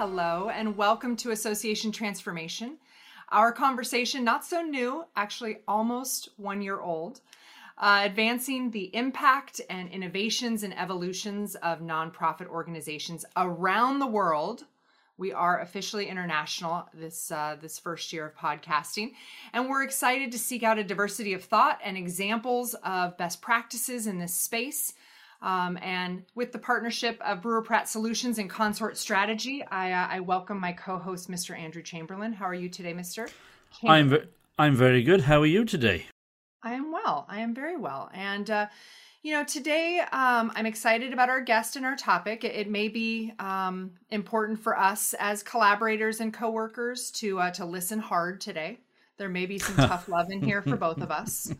hello, and welcome to Association Transformation. Our conversation, not so new, actually almost one year old, uh, advancing the impact and innovations and evolutions of nonprofit organizations around the world. We are officially international this uh, this first year of podcasting, and we're excited to seek out a diversity of thought and examples of best practices in this space um, and with the partnership of Brewer Pratt Solutions and Consort Strategy, I, uh, I welcome my co-host, Mr. Andrew Chamberlain. How are you today, Mister? I'm ve- I'm very good. How are you today? I am well. I am very well, and uh, you know, today um, I'm excited about our guest and our topic. It, it may be um, important for us as collaborators and coworkers to uh, to listen hard today. There may be some tough love in here for both of us.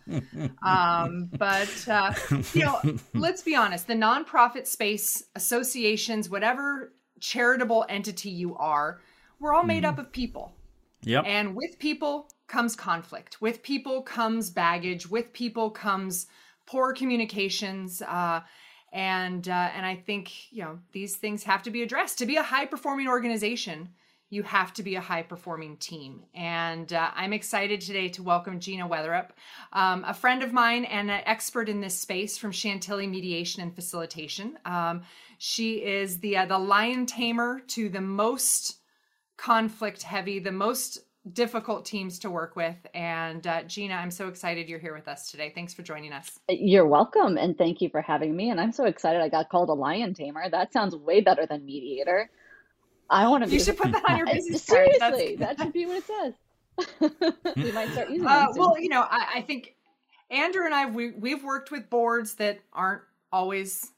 Um, but, uh, you know, let's be honest the nonprofit space, associations, whatever charitable entity you are, we're all made mm. up of people. Yep. And with people comes conflict. With people comes baggage. With people comes poor communications. Uh, and uh, and I think you know these things have to be addressed to be a high performing organization you have to be a high performing team. And uh, I'm excited today to welcome Gina Weatherup, um, a friend of mine and an expert in this space from Chantilly Mediation and Facilitation. Um, she is the uh, the lion tamer to the most conflict heavy, the most difficult teams to work with. And uh, Gina, I'm so excited you're here with us today. Thanks for joining us. You're welcome, and thank you for having me. And I'm so excited I got called a lion tamer. That sounds way better than mediator. I want to. You should put that on your business card. Seriously, that should be what it says. we might start using uh, Well, you know, I, I, think Andrew and I we we've worked with boards that aren't always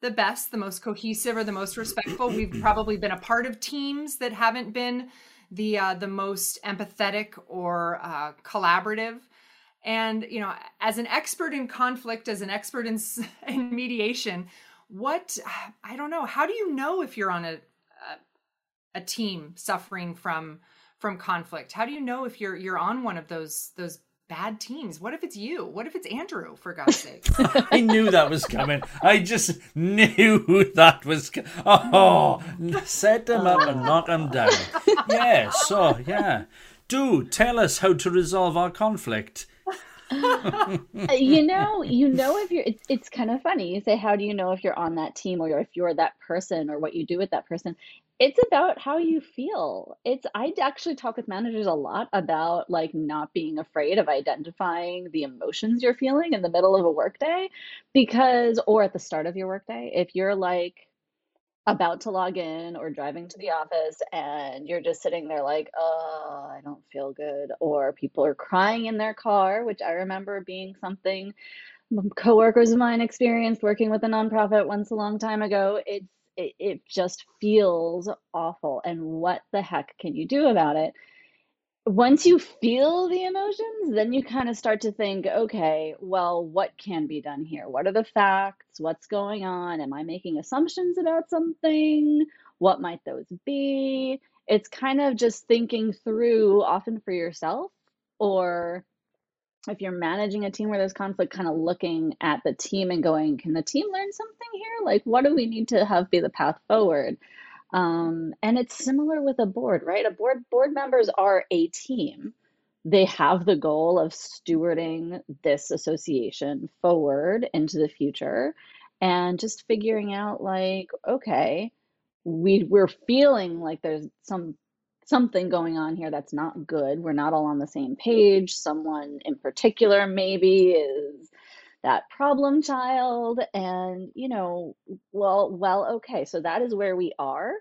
the best, the most cohesive, or the most respectful. We've probably been a part of teams that haven't been the uh, the most empathetic or uh, collaborative. And you know, as an expert in conflict, as an expert in, in mediation, what I don't know, how do you know if you're on a a team suffering from from conflict? How do you know if you're you're on one of those those bad teams? What if it's you? What if it's Andrew? For God's sake! I knew that was coming. I just knew that was. Co- oh, set them up and knock them down. Yeah. So yeah, do tell us how to resolve our conflict. Uh, you know, you know if you're. It's, it's kind of funny. You say, "How do you know if you're on that team or if you're that person or what you do with that person?" It's about how you feel. It's I actually talk with managers a lot about like not being afraid of identifying the emotions you're feeling in the middle of a workday because or at the start of your workday. If you're like about to log in or driving to the office and you're just sitting there like, "Oh, I don't feel good," or people are crying in their car, which I remember being something um, coworkers of mine experienced working with a nonprofit once a long time ago. It's it, it just feels awful. And what the heck can you do about it? Once you feel the emotions, then you kind of start to think, okay, well, what can be done here? What are the facts? What's going on? Am I making assumptions about something? What might those be? It's kind of just thinking through, often for yourself, or if you're managing a team where there's conflict, kind of looking at the team and going, can the team learn something here? Like, what do we need to have be the path forward? Um, and it's similar with a board, right? A board board members are a team. They have the goal of stewarding this association forward into the future, and just figuring out like, okay, we we're feeling like there's some something going on here that's not good. We're not all on the same page. Someone in particular maybe is that problem child and you know well well okay so that is where we are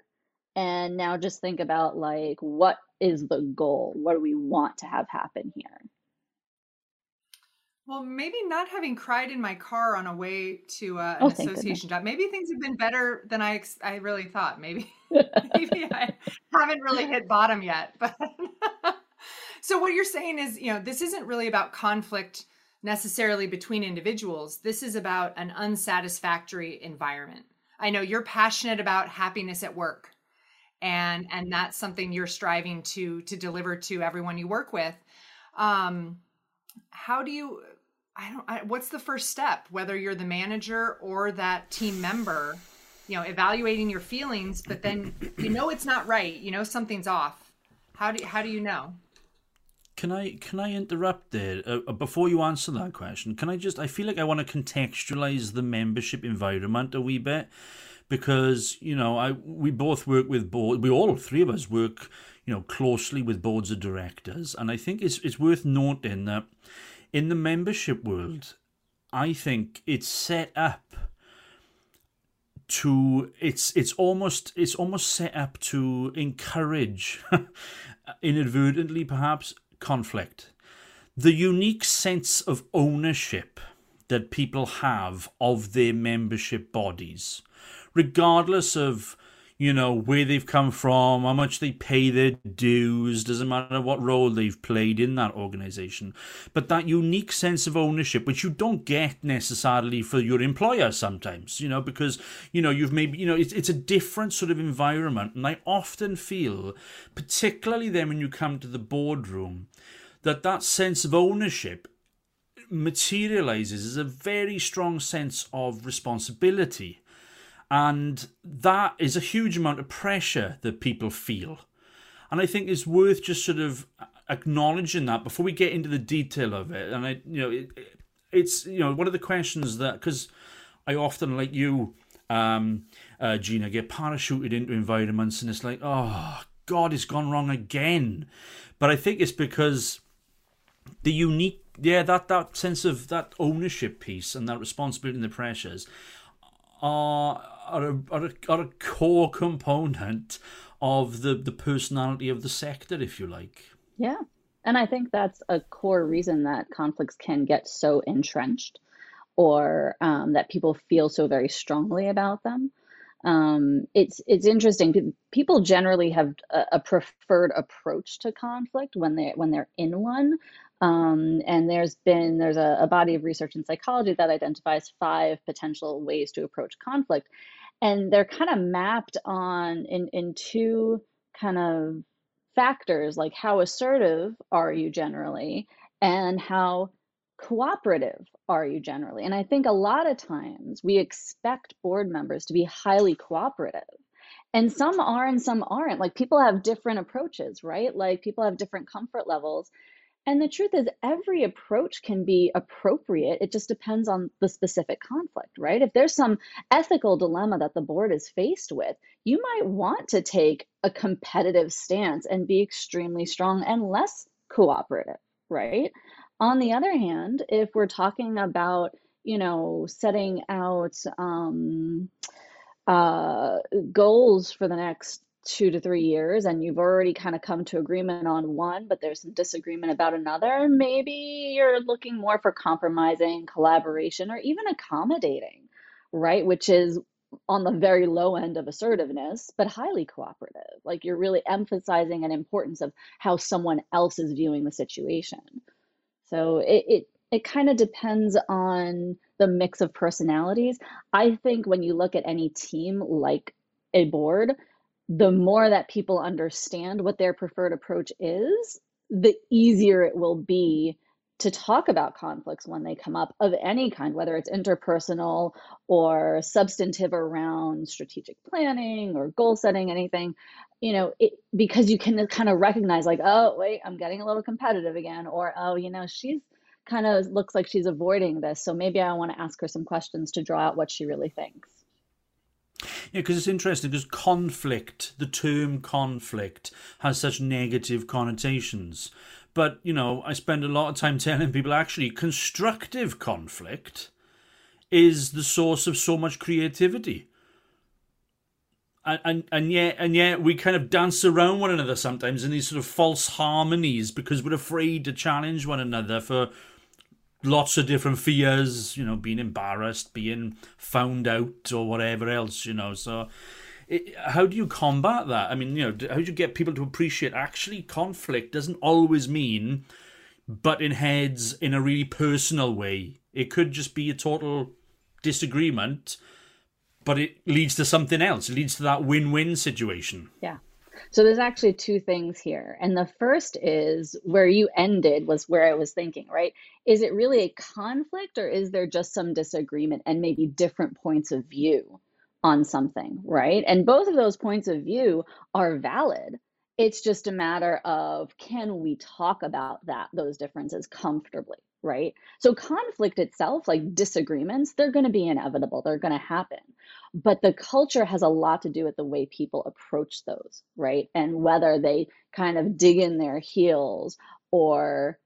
and now just think about like what is the goal what do we want to have happen here well, maybe not having cried in my car on a way to uh, an oh, association job. Maybe things have been better than I I really thought. Maybe maybe I haven't really hit bottom yet. But so what you're saying is, you know, this isn't really about conflict necessarily between individuals. This is about an unsatisfactory environment. I know you're passionate about happiness at work, and and that's something you're striving to to deliver to everyone you work with. Um, how do you I don't. I, what's the first step? Whether you're the manager or that team member, you know evaluating your feelings but then you know it's not right you know something's off how do how do you know can I can I interrupt there uh, uh, before you answer that question? Can I just I feel like I want to contextualize the membership environment a wee bit because you know I we both work with board we all three of us work you know closely with boards of directors and I think it's it's worth noting that in the membership world I think it's set up to it's it's almost it's almost set up to encourage inadvertently perhaps conflict. The unique sense of ownership that people have of their membership bodies regardless of you know, where they've come from, how much they pay their dues, doesn't matter what role they've played in that organization. But that unique sense of ownership, which you don't get necessarily for your employer sometimes, you know, because, you know, you've maybe, you know, it's, it's a different sort of environment. And I often feel, particularly then when you come to the boardroom, that that sense of ownership materializes as a very strong sense of responsibility and that is a huge amount of pressure that people feel. And I think it's worth just sort of acknowledging that before we get into the detail of it. And I, you know, it, it's, you know, one of the questions that, because I often, like you, um, uh, Gina, get parachuted into environments and it's like, oh, God, it's gone wrong again. But I think it's because the unique, yeah, that, that sense of that ownership piece and that responsibility and the pressures are are a, are a, are a core component of the, the personality of the sector, if you like. Yeah. And I think that's a core reason that conflicts can get so entrenched or um, that people feel so very strongly about them. Um, it's it's interesting. People generally have a, a, preferred approach to conflict when they when they're in one. Um, and there's been there's a, a body of research in psychology that identifies five potential ways to approach conflict, and they're kind of mapped on in in two kind of factors like how assertive are you generally and how cooperative are you generally. And i think a lot of times we expect board members to be highly cooperative. And some are and some aren't. Like people have different approaches right? Like people have different comfort levels and the truth is, every approach can be appropriate. It just depends on the specific conflict, right? If there's some ethical dilemma that the board is faced with, you might want to take a competitive stance and be extremely strong and less cooperative, right? On the other hand, if we're talking about, you know, setting out um, uh, goals for the next two to three years and you've already kind of come to agreement on one, but there's some disagreement about another, maybe you're looking more for compromising, collaboration, or even accommodating, right? Which is on the very low end of assertiveness, but highly cooperative. Like you're really emphasizing an importance of how someone else is viewing the situation. So it, it it kind of depends on the mix of personalities. I think when you look at any team like a board, the more that people understand what their preferred approach is, the easier it will be to talk about conflicts when they come up of any kind, whether it's interpersonal or substantive around strategic planning or goal setting, anything, you know, it, because you can kind of recognize, like, oh, wait, I'm getting a little competitive again, or oh, you know, she's kind of looks like she's avoiding this. So maybe I want to ask her some questions to draw out what she really thinks. Yeah, because it's interesting because conflict, the term conflict, has such negative connotations. But, you know, I spend a lot of time telling people actually constructive conflict is the source of so much creativity. And, and and yet and yet we kind of dance around one another sometimes in these sort of false harmonies because we're afraid to challenge one another for lots of different fears, you know, being embarrassed, being found out, or whatever else, you know. So, it, how do you combat that? I mean, you know, how do you get people to appreciate actually conflict doesn't always mean butting heads in a really personal way. It could just be a total disagreement, but it leads to something else. It leads to that win-win situation. Yeah. So there's actually two things here. And the first is where you ended was where I was thinking, right? Is it really a conflict or is there just some disagreement and maybe different points of view? on something, right? And both of those points of view are valid. It's just a matter of can we talk about that those differences comfortably, right? So conflict itself, like disagreements, they're going to be inevitable. They're going to happen. But the culture has a lot to do with the way people approach those, right? And whether they kind of dig in their heels or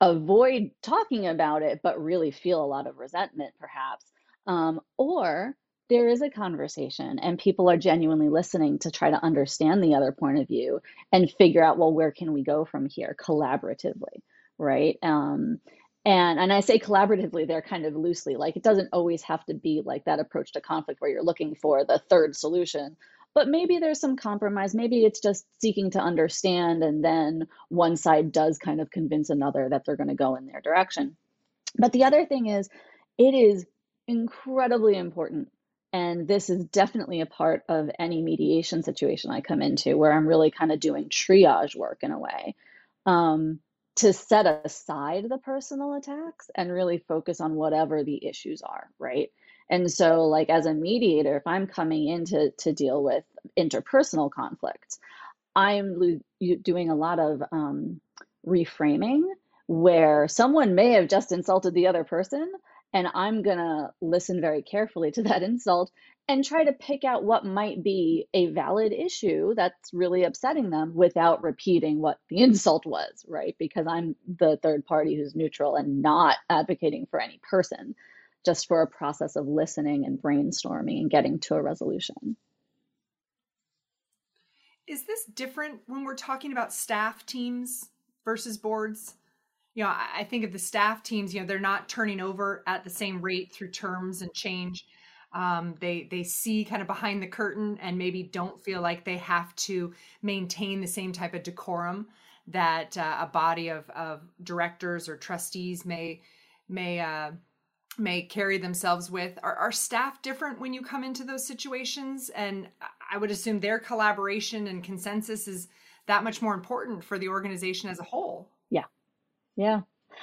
avoid talking about it, but really feel a lot of resentment, perhaps. Um, or there is a conversation and people are genuinely listening to try to understand the other point of view and figure out, well, where can we go from here collaboratively, right? Um, and and I say collaboratively there kind of loosely, like it doesn't always have to be like that approach to conflict where you're looking for the third solution, but maybe there's some compromise. Maybe it's just seeking to understand, and then one side does kind of convince another that they're going to go in their direction. But the other thing is, it is incredibly important. And this is definitely a part of any mediation situation I come into where I'm really kind of doing triage work in a way um, to set aside the personal attacks and really focus on whatever the issues are, right? And so, like as a mediator, if I'm coming in to, to deal with interpersonal conflicts, I'm doing a lot of um, reframing where someone may have just insulted the other person, and I'm gonna listen very carefully to that insult and try to pick out what might be a valid issue that's really upsetting them without repeating what the insult was, right? Because I'm the third party who's neutral and not advocating for any person just for a process of listening and brainstorming and getting to a resolution. Is this different when we're talking about staff teams versus boards? You know, I think of the staff teams, you know, they're not turning over at the same rate through terms and change. Um, they they see kind of behind the curtain and maybe don't feel like they have to maintain the same type of decorum that uh, a body of, of directors or trustees may may uh, may carry themselves with. Are, are staff different when you come into those situations? And i would assume their collaboration and consensus is that much more important for the organization as a whole yeah.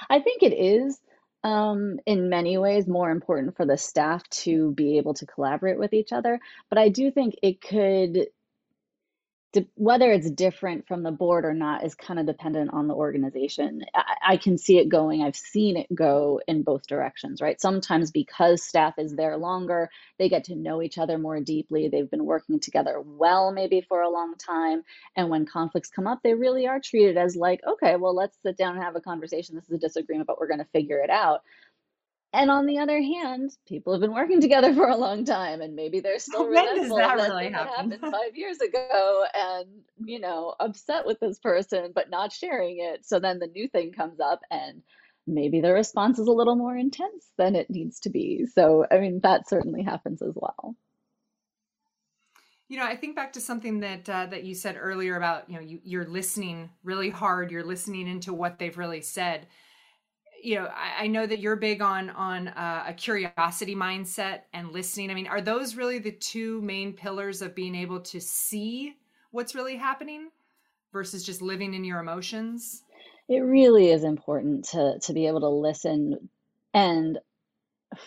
I think it is um, in many ways more important for the staff to be able to collaborate with each other but i do think it could whether it's different from the board or not is kind of dependent on the organization. I, I, can see it going, I've seen it go in both directions, right? Sometimes because staff is there longer, they get to know each other more deeply. They've been working together well, maybe for a long time. And when conflicts come up, they really are treated as like, okay, well, let's sit down and have a conversation. This is a disagreement, but we're going to figure it out. And on the other hand, people have been working together for a long time, and maybe they're still when resentful does that, that really happen? happened five years ago, and you know, upset with this person, but not sharing it. So then the new thing comes up, and maybe the response is a little more intense than it needs to be. So, I mean, that certainly happens as well. You know, I think back to something that uh, that you said earlier about you know you, you're listening really hard. You're listening into what they've really said you know I, I, know that you're big on on uh, a curiosity mindset and listening. I mean are those really the two main pillars of being able to see what's really happening versus just living in your emotions? It really is important to to be able to listen and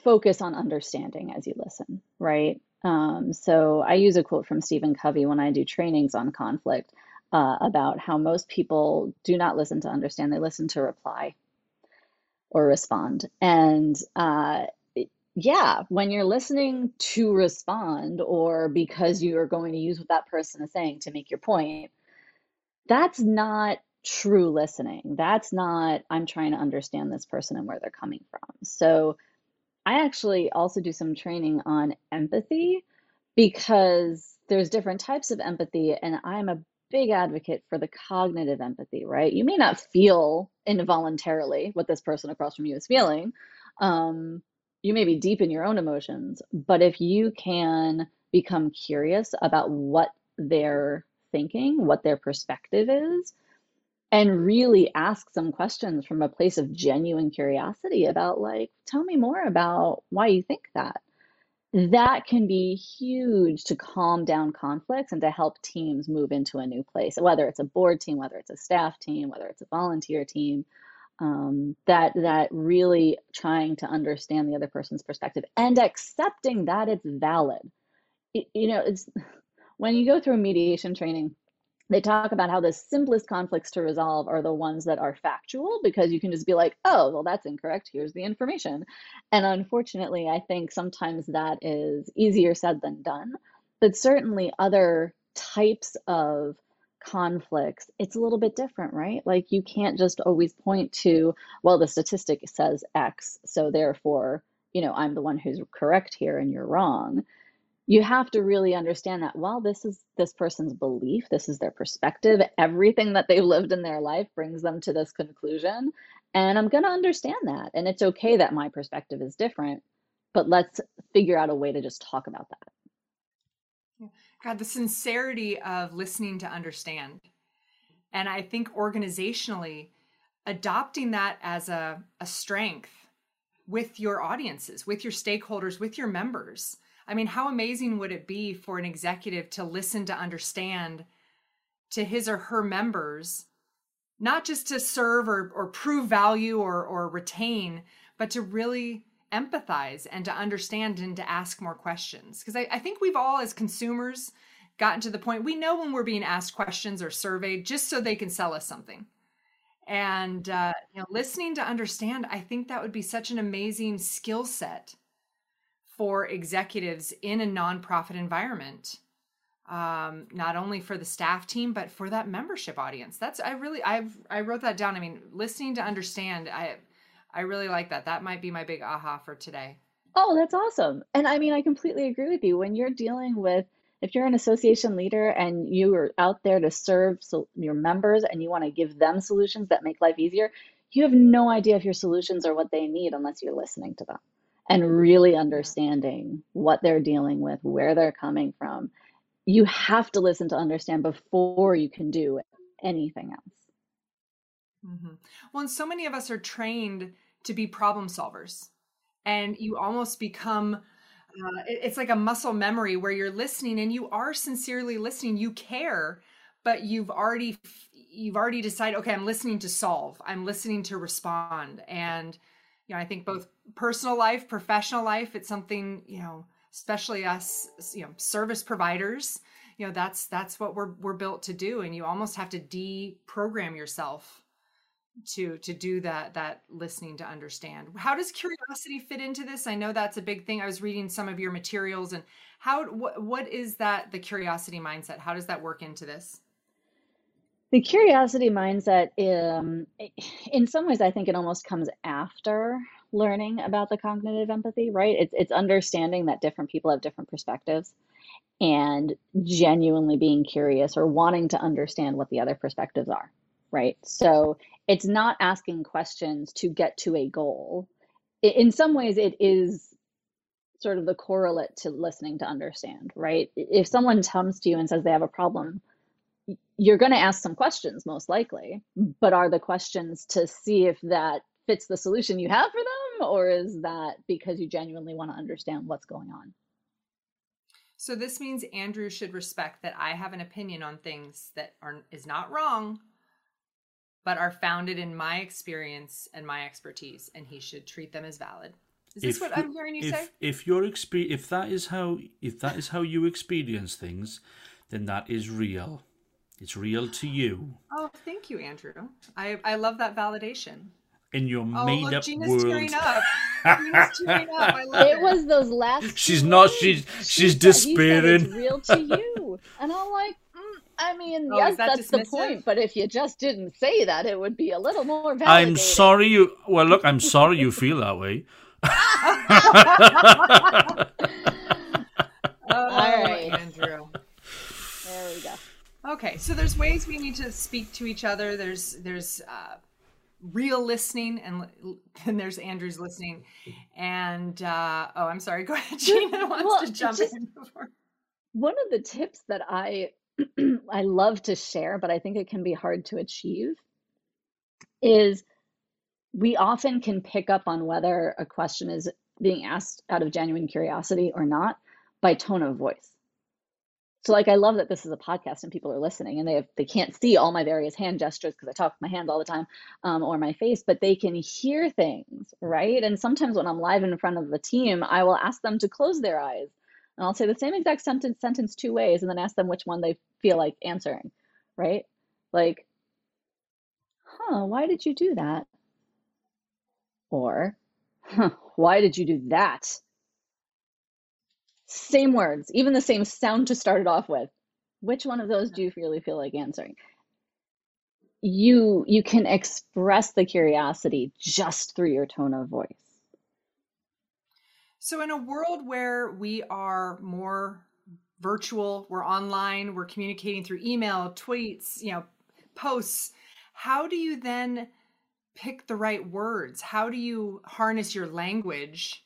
focus on understanding as you listen right? Um, so i use a quote from stephen covey when i do trainings on conflict uh, about how most people do not listen to understand they listen to reply or respond. And uh, yeah, when you're listening to respond or because you are going to use what that person is saying to make your point, that's not true listening. That's not, I'm trying to understand this person and where they're coming from. So I actually also do some training on empathy because there's different types of empathy and I'm a big advocate for the cognitive empathy, right? You may not feel involuntarily what this person across from you is feeling. Um, you may be deep in your own emotions, but if you can become curious about what they're thinking, what their perspective is, and really ask some questions from a place of genuine curiosity about, like, tell me more about why you think that that can be huge to calm down conflicts and to help teams move into a new place, whether it's a board team, whether it's a staff team, whether it's a volunteer team. Um, that that really trying to understand the other person's perspective and accepting that it's valid, you know, it's when you go through mediation training, they talk about how the simplest conflicts to resolve are the ones that are factual because you can just be like, oh, well, that's incorrect. Here's the information. And unfortunately, I think sometimes that is easier said than done. But certainly, other types of conflicts, it's a little bit different, right? Like you can't just always point to, well, the statistic says X, so therefore, you know, I'm the one who's correct here and you're wrong you have to really understand that while this is this person's belief this is their perspective everything that they've lived in their life brings them to this conclusion. And i'm going to understand that and it's okay that my perspective is different but let's figure out a way to just talk about that. God the sincerity of listening to understand. And i think organizationally adopting that as a, a strength with your audiences with your stakeholders with your members I mean, how amazing would it be for an executive to listen to understand to his or her members, not just to serve or, or prove value or, or retain, but to really empathize and to understand and to ask more questions? Because I, I think we've all, as consumers, gotten to the point we know when we're being asked questions or surveyed just so they can sell us something and uh, you know listening to understand i think that would be such an amazing skill set for executives in a nonprofit environment um, not only for the staff team but for that membership audience. That's i really i've i wrote that down. I mean listening to understand i i really like that. That might be my big aha for today. Oh that's awesome. And i mean i completely agree with you. When you're dealing with if you're an association leader and you are out there to serve so your members and you want to give them solutions that make life easier you have no idea if your solutions are what they need unless you're listening to them and really understanding what they're dealing with, where they're coming from. You have to listen to understand before you can do anything else. Mm-hmm. Well, and so many of us are trained to be problem solvers, and you almost become. Uh, it's like a muscle memory where you're listening and you are sincerely listening. You care, but you've already you've already decided. Okay, I'm listening to solve. I'm listening to respond, and you know, I think both personal life, professional life, it's something, you know, especially us, you know, service providers, you know, that's that's what we're we're built to do. And you almost have to deprogram yourself to to do that that listening to understand. How does curiosity fit into this? I know that's a big thing. I was reading some of your materials and how what, what is that the curiosity mindset? How does that work into this the curiosity mindset um, in some ways i think it almost comes after learning about the cognitive empathy right? It's, it's understanding that different people have different perspectives and genuinely being curious or wanting to understand what the other perspectives are right? So it's not asking questions to get to a goal. In some ways it is sort of the correlate to listening to understand right? If someone comes to you and says they have a problem you're going to ask some questions most likely but are the questions to see if that fits the solution you have for them or is that because you genuinely want to understand what's going on? So this means andrew should respect that i have an opinion on things that are is not wrong but are founded in my experience and my expertise and he should treat them as valid. Is this if, what i'm hearing you if, say? if your exp- if that is how if that is how you experience things then that is real it's real to you. Oh, thank you, Andrew. I, I love that validation. In your oh, made look, up Gina's world. Tearing up. Gina's tearing up. I love it, it was those last. She's not. She's she's she despairing. it's real to you, and I'm like, mm, I mean, oh, yes, that that's dismissive? the point. But if you just didn't say that, it would be a little more. Validated. I'm sorry you. Well, look, I'm sorry you feel that way. oh, All right, Andrew. There we go. Okay, so there's ways we need to speak to each other. There's there's uh, real listening, and then there's Andrew's listening. And uh, oh, I'm sorry. Go ahead, Gina wants well, to jump just, in. Before. One of the tips that I I love to share, but I think it can be hard to achieve, is we often can pick up on whether a question is being asked out of genuine curiosity or not by tone of voice. So like I love that this is a podcast and people are listening and they have, they can't see all my various hand gestures because I talk with my hands all the time um, or my face, but they can hear things, right? And sometimes when I'm live in front of the team, I will ask them to close their eyes And I'll say the same exact sentence sentence two ways and then ask them which one they feel like answering, right? Like, huh, why did you do that? Or, huh, why did you do that? Same words, even the same sound to start it off with. Which one of those do you really feel like answering? You you can express the curiosity just through your tone of voice. So, in a world where we are more virtual, we're online, we're communicating through email, tweets, you know, posts, how do you then pick the right words? How do you harness your language?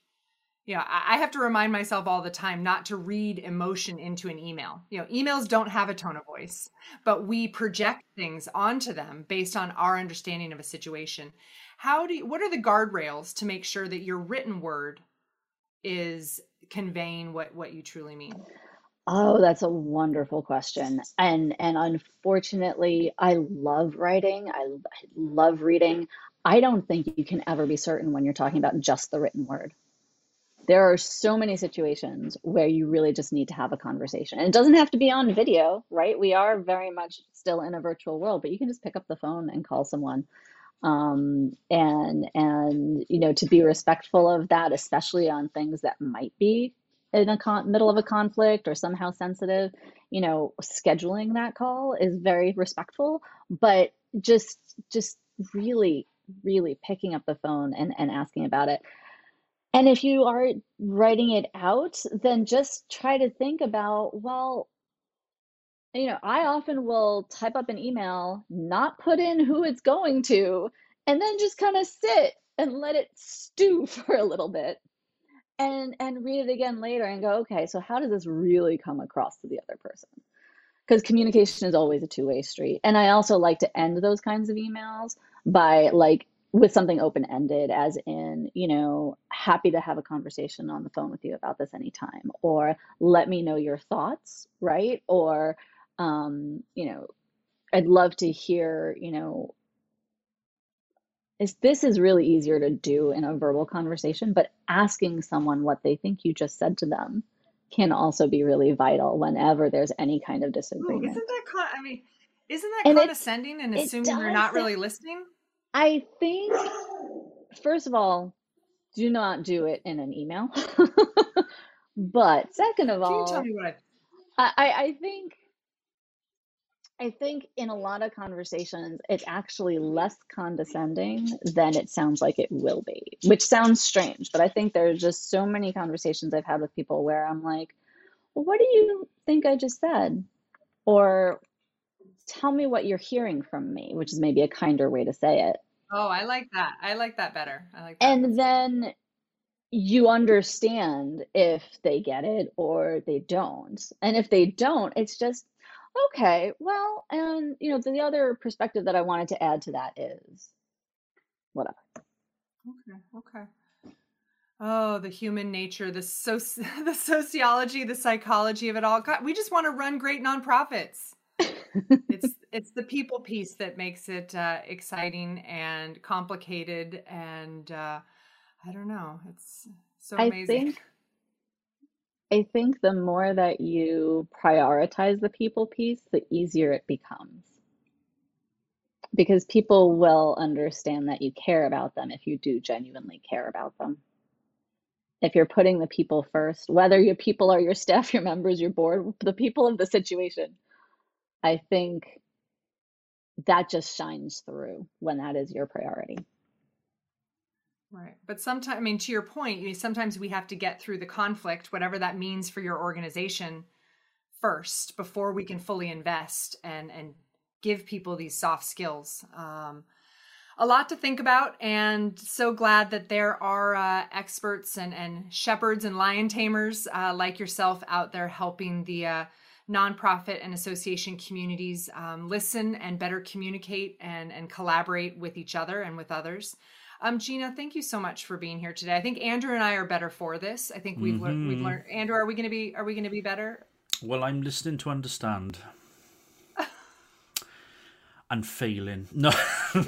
Know, I have to remind myself all the time not to read emotion into an email. You know, emails don't have a tone of voice, but we project things onto them based on our understanding of a situation. How do you, what are the guardrails to make sure that your written word is conveying what what you truly mean? Oh, that's a wonderful question. And and unfortunately, I love writing. I, I love reading. I don't think you can ever be certain when you're talking about just the written word. There are so many situations where you really just need to have a conversation. And it doesn't have to be on video, right? We are very much still in a virtual world, but you can just pick up the phone and call someone. Um, and and you know, to be respectful of that, especially on things that might be in a con- middle of a conflict or somehow sensitive, you know, scheduling that call is very respectful, but just just really really picking up the phone and, and asking about it. And if you are writing it out, then just try to think about, well, you know, I often will type up an email, not put in who it's going to, and then just kind of sit and let it stew for a little bit and and read it again later and go okay so how does this really come across to the other person? Because communication is always a two-way street. And i also like to end those kinds of emails by like with something open-ended as in you know happy to have a conversation on the phone with you about this anytime or let me know your thoughts right or um you know i'd love to hear you know is this is really easier to do in a verbal conversation, but asking someone what they think you just said to them can also be really vital whenever there's any kind of Ooh, disagreement. isn't that con- I mean, isn't that And condescending and assuming you're not really listening? I think first of all, do not do it in an email. But second of Can you tell all, me what I I, I I think I think in a lot of conversations, it's actually less condescending than it sounds like it will be, which sounds strange. But I think there's just so many conversations I've had with people where I'm like, well, what do you think I just said? Or tell me what you're hearing from me, which is maybe a kinder way to say it. Oh, I like that. I like that better. I like that. And then you understand if they get it or they don't. And if they don't, it's just, okay, well, and you know, the other perspective that I wanted to add to that is whatever. Okay, okay. Oh, the human nature, the soci- the sociology, the psychology of it all. God, we just want to run great nonprofits. It's it's the people piece that makes it uh, exciting and complicated, and uh, I don't know. It's so amazing. I think I think the more that you prioritize the people piece, the easier it becomes. Because people will understand that you care about them if you do genuinely care about them. If you're putting the people first, whether your people are your staff, your members, your board, the people of the situation, I think that just shines through when that is your priority. Right. But sometimes, I mean, to your point, you sometimes we have to get through the conflict, whatever that means for your organization first before we can fully invest and and give people these soft skills. Um, a lot to think about, and so glad that there are uh, experts and and shepherds and lion tamers uh, like yourself out there helping the uh, nonprofit and association communities um, listen and better communicate and and collaborate with each other and with others. Um, Gina, thank you so much for being here today. I think Andrew and I are better for this. I think we've lear- we've Mhm. learned. Andrew, are we going to be are we going to be better? Well, I'm listening to understand. and failing. No. All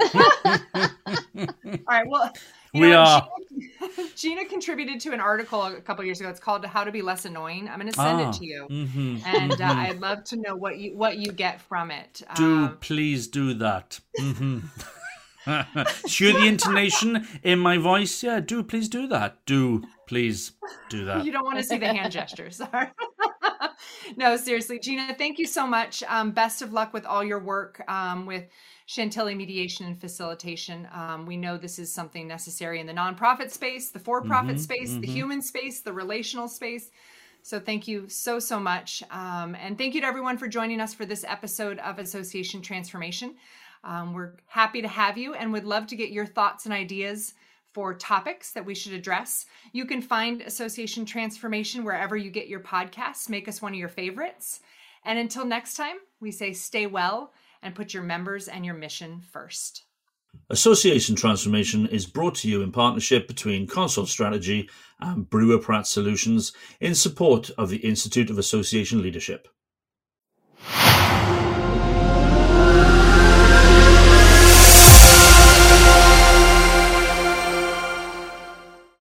right. Well, you We know are. Gina- Gina contributed to an article a couple years ago. It's called "How to Be Less Annoying." I'm going to send Ah, it to you, mhm, and uh, mhm. I'd love to know what you what you get from it. Do Um, please do that. hmm Hear the intonation in my voice? Yeah, do please do that. Do please do that. you don't want to see the hand gestures. Sorry. no, seriously, Gina, thank you so much. Um, best of luck with all your work um, with Chantilly mediation and facilitation. Um, we know this is something necessary in the nonprofit space, the for-profit Mhm, space, the mhm. human space, the relational space. So thank you so so much, um, and thank you to everyone for joining us for this episode of Association Transformation. Um, we're happy to have you, and would love to get your thoughts and ideas for topics that we should address. You can find Association Transformation wherever you get your podcasts. Make us one of your favorites. And until next time, we say stay well and put your members and your mission first. Association Transformation is brought to you in partnership between Consult Strategy and Brewer Pratt Solutions in support of the Institute of Association Leadership.